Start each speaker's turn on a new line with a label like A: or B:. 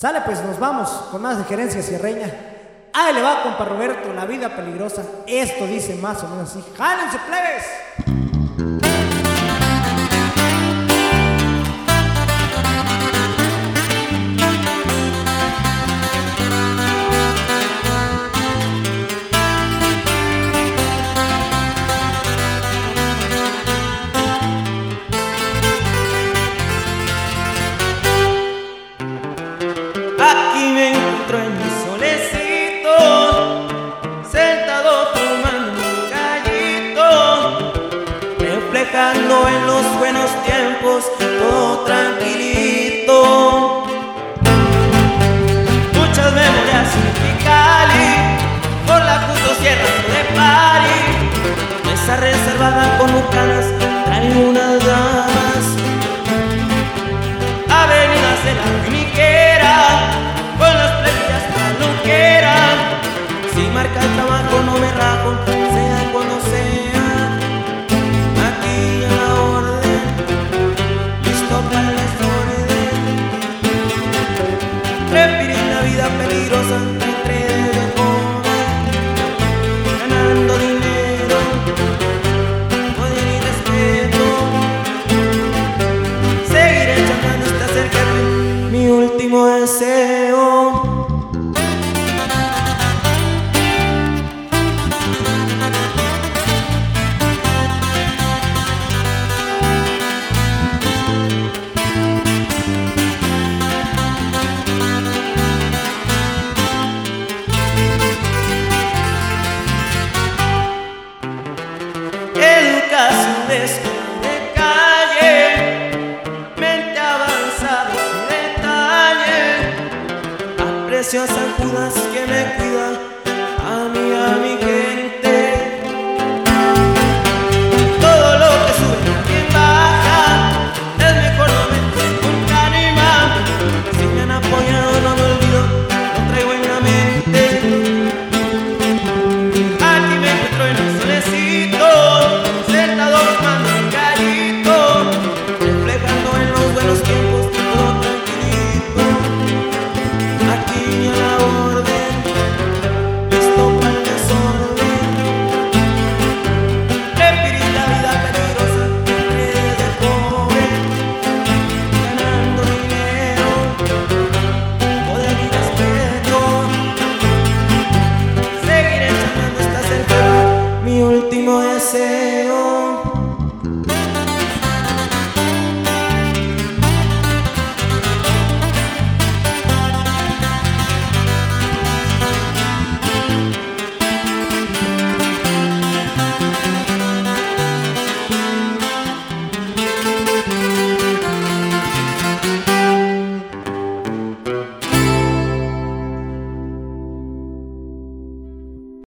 A: Sale, pues nos vamos con más de gerencia sierreña. Ahí le va, compa Roberto, la vida peligrosa. Esto dice más o menos así. ¡Jálense, plebes!
B: En los buenos tiempos, todo tranquilito. Muchas memorias en Cali, por la justo sierra de Pari, mesa reservada con bucanas, trae unas damas. Respirar la vida peligrosa, entre San Judas que me cuida ser.